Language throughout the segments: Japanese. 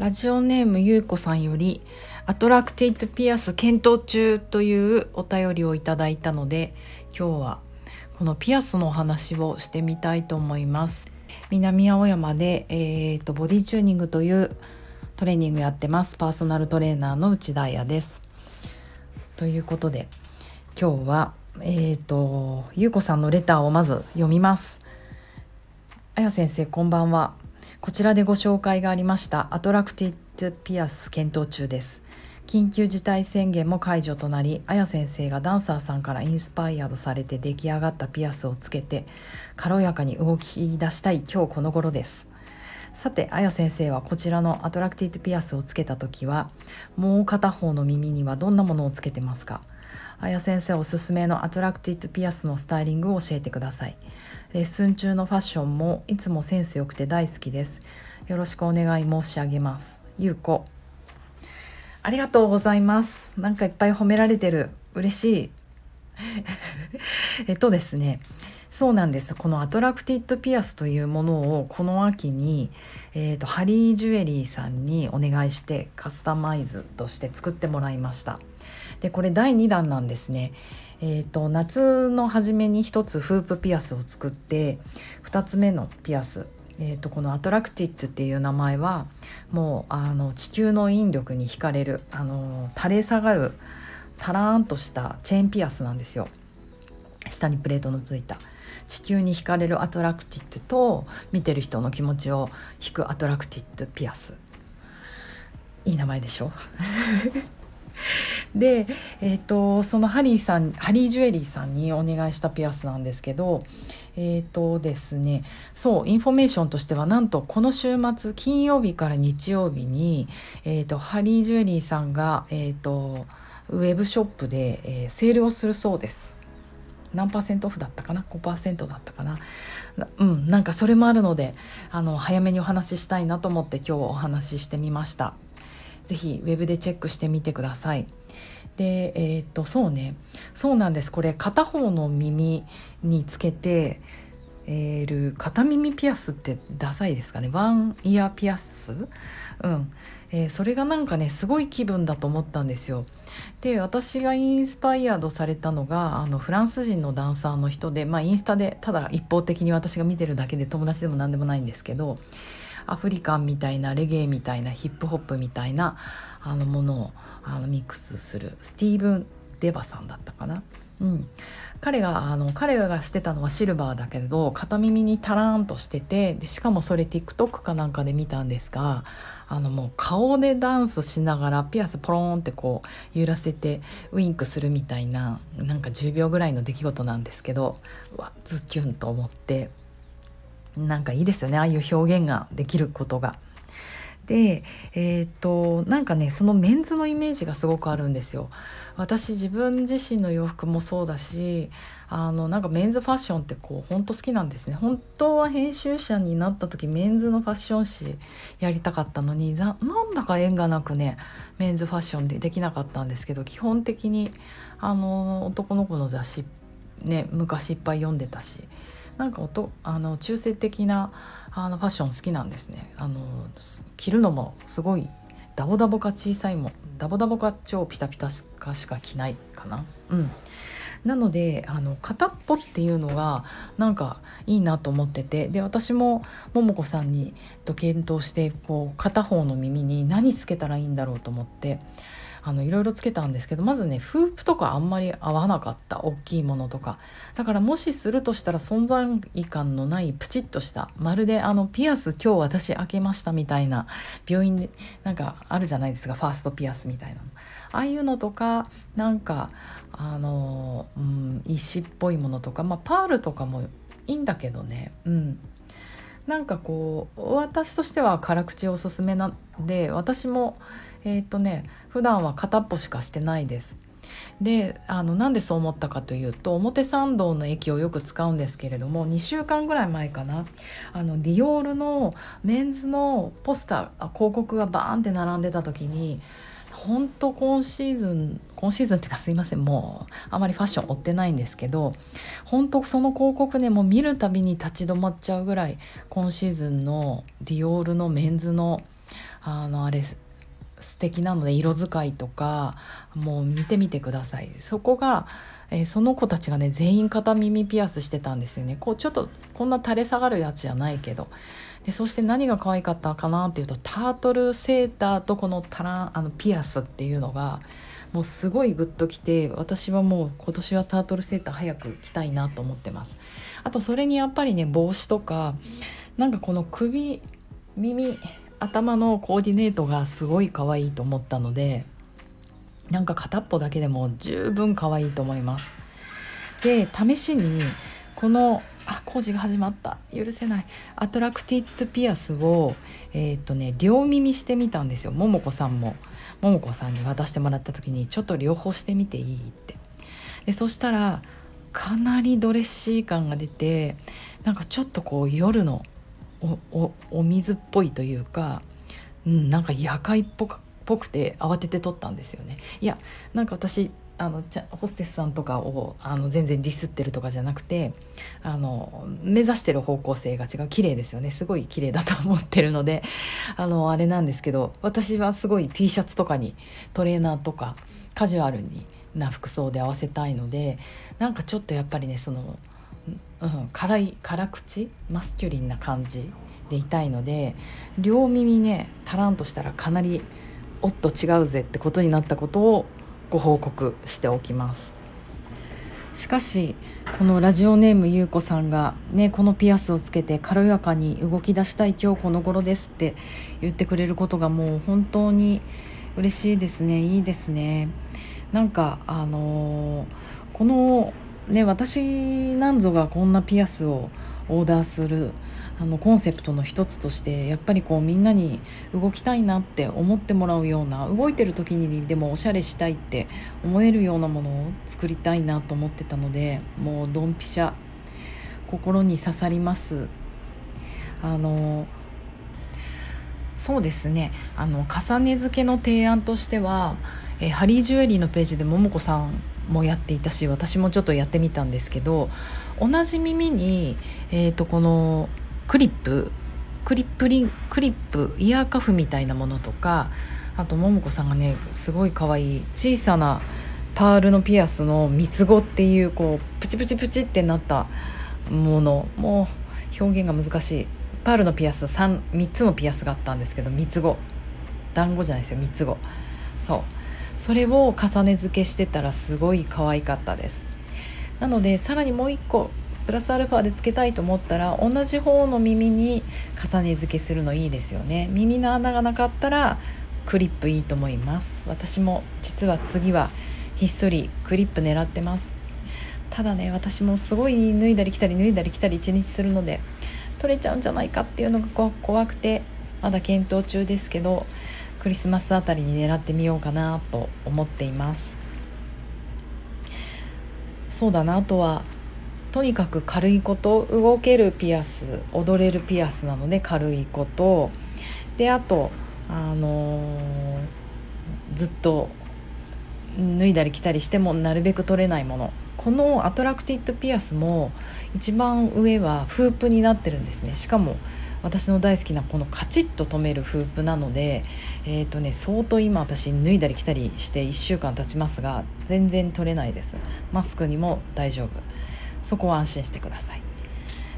ラジオネームゆうこさんより attracted ピアス検討中というお便りをいただいたので今日はこのピアスのお話をしてみたいと思います。南青山で、えーと、ボディチューニングというトレーニングやってます。パーソナルトレーナーの内田彩です。ということで今日はえっ、ー、とゆうこさんのレターをまず読みます。あや先生こんばんは。こちらでご紹介がありました attracted ピアス検討中です。緊急事態宣言も解除となりあや先生がダンサーさんから inspired されて出来上がったピアスをつけて軽やかに動き出したい今日この頃です。さてあや先生はこちらの attracted ピアスをつけた時はもう片方の耳にはどんなものをつけてますか？あや先生おすすめの attracted ピアスのスタイリングを教えてください。レッスン中のファッションもいつもセンス良くて大好きです。よろしくお願い申し上げます。ゆうこありがとうございます。なんかいっぱい褒められてる。嬉しい。えっとですね。そうなんです。この attracted ピアスというものをこの秋に、えーと、ハリージュエリーさんにお願いしてカスタマイズとして作ってもらいました。でこれ第2弾なんですね。えーと、夏の初めに1つフープピアスを作って2つ目のピアス、えーと、この attracted っていう名前はもうあの地球の引力に惹かれるあの垂れ下がるタラーンとしたチェーンピアスなんですよ。下にプレートのついた。地球に惹かれる attracted と見てる人の気持ちを引く attracted ピアスいい名前でしょ？で、えーと、そのハリーさんハリージュエリーさんにお願いしたピアスなんですけどえっ、ー、とですねそうインフォメーションとしてはなんとこの週末金曜日から日曜日に、えーと、ハリージュエリーさんが、えーとウェブショップで、えー、セールをするそうです。何パーセントオフだったかな？5%だったかな？うんなんかそれもあるのであの早めにお話ししたいなと思って今日お話ししてみました。是非ウェブでチェックしてみてください。でえー、っとそうね。そうなんです。これ片方の耳につけてえ、る片耳ピアスってダサいですかね？ワンイヤーピアス？うん。えー、それがなんかねすごい気分だと思ったんですよ。で私がインスパイアードされたのがあのフランス人のダンサーの人で、まあ、インスタでただ一方的に私が見てるだけで友達でも何でもないんですけどアフリカンみたいなレゲエみたいなヒップホップみたいなあのものをあのミックスするスティーブン・デバさんだったかな。うん、彼があの彼がしてたのはシルバーだけど片耳にタラーンとしててでしかもそれ TikTok かなんかで見たんですがあのもう顔でダンスしながらピアスポロンってこう揺らせてウインクするみたいななんか10秒ぐらいの出来事なんですけどうわズキュンと思ってなんかいいですよねああいう表現ができることが。でえっ、となんかねそのメンズのイメージがすごくあるんですよ。私自分自身の洋服もそうだしあのなんかメンズファッションってこう本当好きなんですね本当は編集者になった時メンズのファッション誌やりたかったのになんだか縁がなくねメンズファッションでできなかったんですけど基本的にあの男の子の雑誌ね昔いっぱい読んでたしなんか音あの中性的なあのファッション好きなんですね。あの着るのもすごいダボダボか小さいもダボダボか超ピタピタかしか着ないかな。うん。なのであの片っぽっていうのがなんかいいなと思っててで私も桃子さんにと検討してこう片方の耳に何つけたらいいんだろうと思ってあのいろいろつけたんですけどまずねフープとかあんまり合わなかった。大きいものとか。だからもしするとしたら存在感のないプチッとした。まるであのピアス今日私開けましたみたいな。病院でなんかあるじゃないですか。ファーストピアスみたいなああいうのとかなんかあの、うん、石っぽいものとか、まあ、パールとかもいいんだけどね。うん。なんかこう私としては辛口おすすめなんで私もえっ、とね普段は片っぽしかしてないです。であのなんでそう思ったかというと表参道の駅をよく使うんですけれども2週間ぐらい前かなあのディオールのメンズのポスター広告がバーンって並んでた時に本当今シーズン今シーズンっていうかすいませんもうあまりファッション追ってないんですけど本当その広告ねもう見るたびに立ち止まっちゃうぐらい今シーズンのディオールのメンズのあのあれ素敵なので色使いとかもう見てみてください。そこが、えー、その子たちがね全員片耳ピアスしてたんですよね。こうちょっとこんな垂れ下がるやつじゃないけど。でそして何が可愛かったかなっていうとタートルセーターとこのタラあのピアスっていうのがもうすごいグッときて私はもう今年はタートルセーター早く着たいなと思ってます。あとそれにやっぱりね帽子とかなんかこの首耳頭のコーディネートがすごい可愛いと思ったのでなんか片っぽだけでも十分可愛いと思います。で試しにこのあ工事が始まった。許せない。 attracted ピアスをえっ、ー、とね両耳してみたんですよ。ももこさんも。ももこさんに渡してもらった時にちょっと両方してみていいって。でそしたらかなりドレッシー感が出てなんかちょっとこう夜のおお水っぽいというか、うん、なんか夜会っぽくて慌てて撮ったんですよね。いやなんか私あのホステスさんとかをあの全然ディスってるとかじゃなくてあの目指してる方向性が違う綺麗ですよねすごい綺麗だと思ってるのであのあれなんですけど私はすごい T シャツとかにトレーナーとかカジュアルにな服装で合わせたいのでなんかちょっとやっぱりねその、うん、辛い辛口マスキュリンな感じでいたいので両耳ねタランとしたらかなりおっと違うぜってことになったことをご報告しておきます。しかしこのラジオネームゆうこさんがねこのピアスをつけて軽やかに動き出したい今日この頃ですって言ってくれることがもう本当に嬉しいですね。いいですね。なんかあのー、このね私なんぞがこんなピアスをオーダーするあのコンセプトの一つとしてやっぱりこうみんなに動きたいなって思ってもらうような動いてる時にでもおしゃれしたいって思えるようなものを作りたいなと思ってたのでもうドンピシャ心に刺さります。あのそうですね。あの重ね付けの提案としてはえハリージュエリーのページでももこさんもやっていたし私もちょっとやってみたんですけど同じ耳に、えーとこのクリップクリップリンクリップイヤーカフみたいなものとかあと桃子さんがねすごい可愛い小さなパールのピアスの三つ子っていうこうプチプチプチってなったものもう表現が難しい。パールのピアス 3, 3つのピアスがあったんですけど三つ子。団子じゃないですよ三つ子。そう。それを重ね付けしてたらすごい可愛かったです。なのでさらにもう一個プラスアルファでつけたいと思ったら同じ方の耳に重ね付けするのいいですよね。耳の穴がなかったらクリップいいと思います。私も実は次はひっそりクリップ狙ってます。ただね私もすごい脱いだり着たり脱いだり着たり一日するので取れちゃうんじゃないかっていうのが怖くてまだ検討中ですけどクリスマスあたりに狙ってみようかなと思っています。そうだなあとはとにかく軽いこと動けるピアス踊れるピアスなので軽いこと。であとあのー、ずっと脱いだり着たりしてもなるべく取れないもの。この attracted ピアスも一番上はフープになってるんですね。しかも私の大好きなこのカチッと止めるフープなのでえっ、ー、とね相当今私脱いだり着たりして1週間経ちますが全然取れないです。マスクにも大丈夫。そこは安心してください。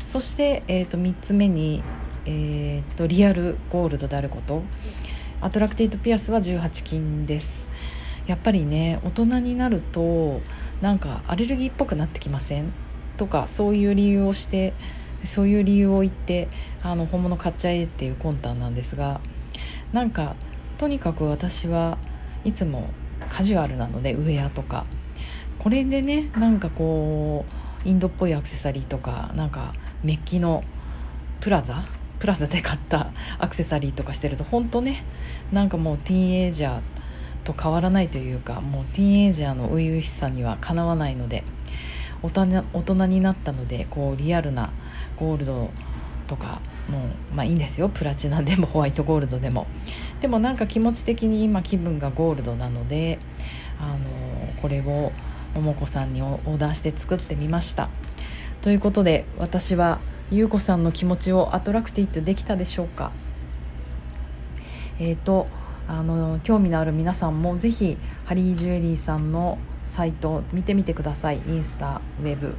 そして、えー、と3つ目に、えーと、 real gold であること。 attracted ピアスは18金です。やっぱりね大人になるとなんかアレルギーっぽくなってきません？とかそういう理由をしてそういう理由を言ってあの本物買っちゃえっていう魂胆なんですがなんかとにかく私はいつもカジュアルなのでウェアとか。これでねなんかこうインドっぽいアクセサリーとかなんかメッキのプラザ？プラザで買った アクセサリーとかしてると本当ねなんかもうティーンエイジャーと変わらないというかもうティーンエイジャーの初々しさにはかなわないので大人大人になったのでこうリアルなゴールドとかもうまあいいんですよ。プラチナでもホワイトゴールドでも。でもなんか気持ち的に今気分がゴールドなのであのこれを桃子さんにオーダーして作ってみました。ということで私は優子さんの気持ちを attracted できたでしょうか。えーとあの興味のある皆さんもぜひハリージュエリーさんのサイト見てみてください。インスタウェブ。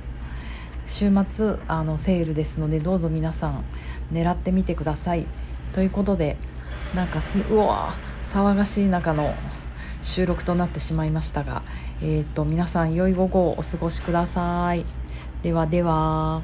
週末あのセールですのでどうぞ皆さん狙ってみてください。ということでなんかすうわ騒がしい中の収録となってしまいましたが、えーと皆さん良い午後をお過ごしください。ではでは。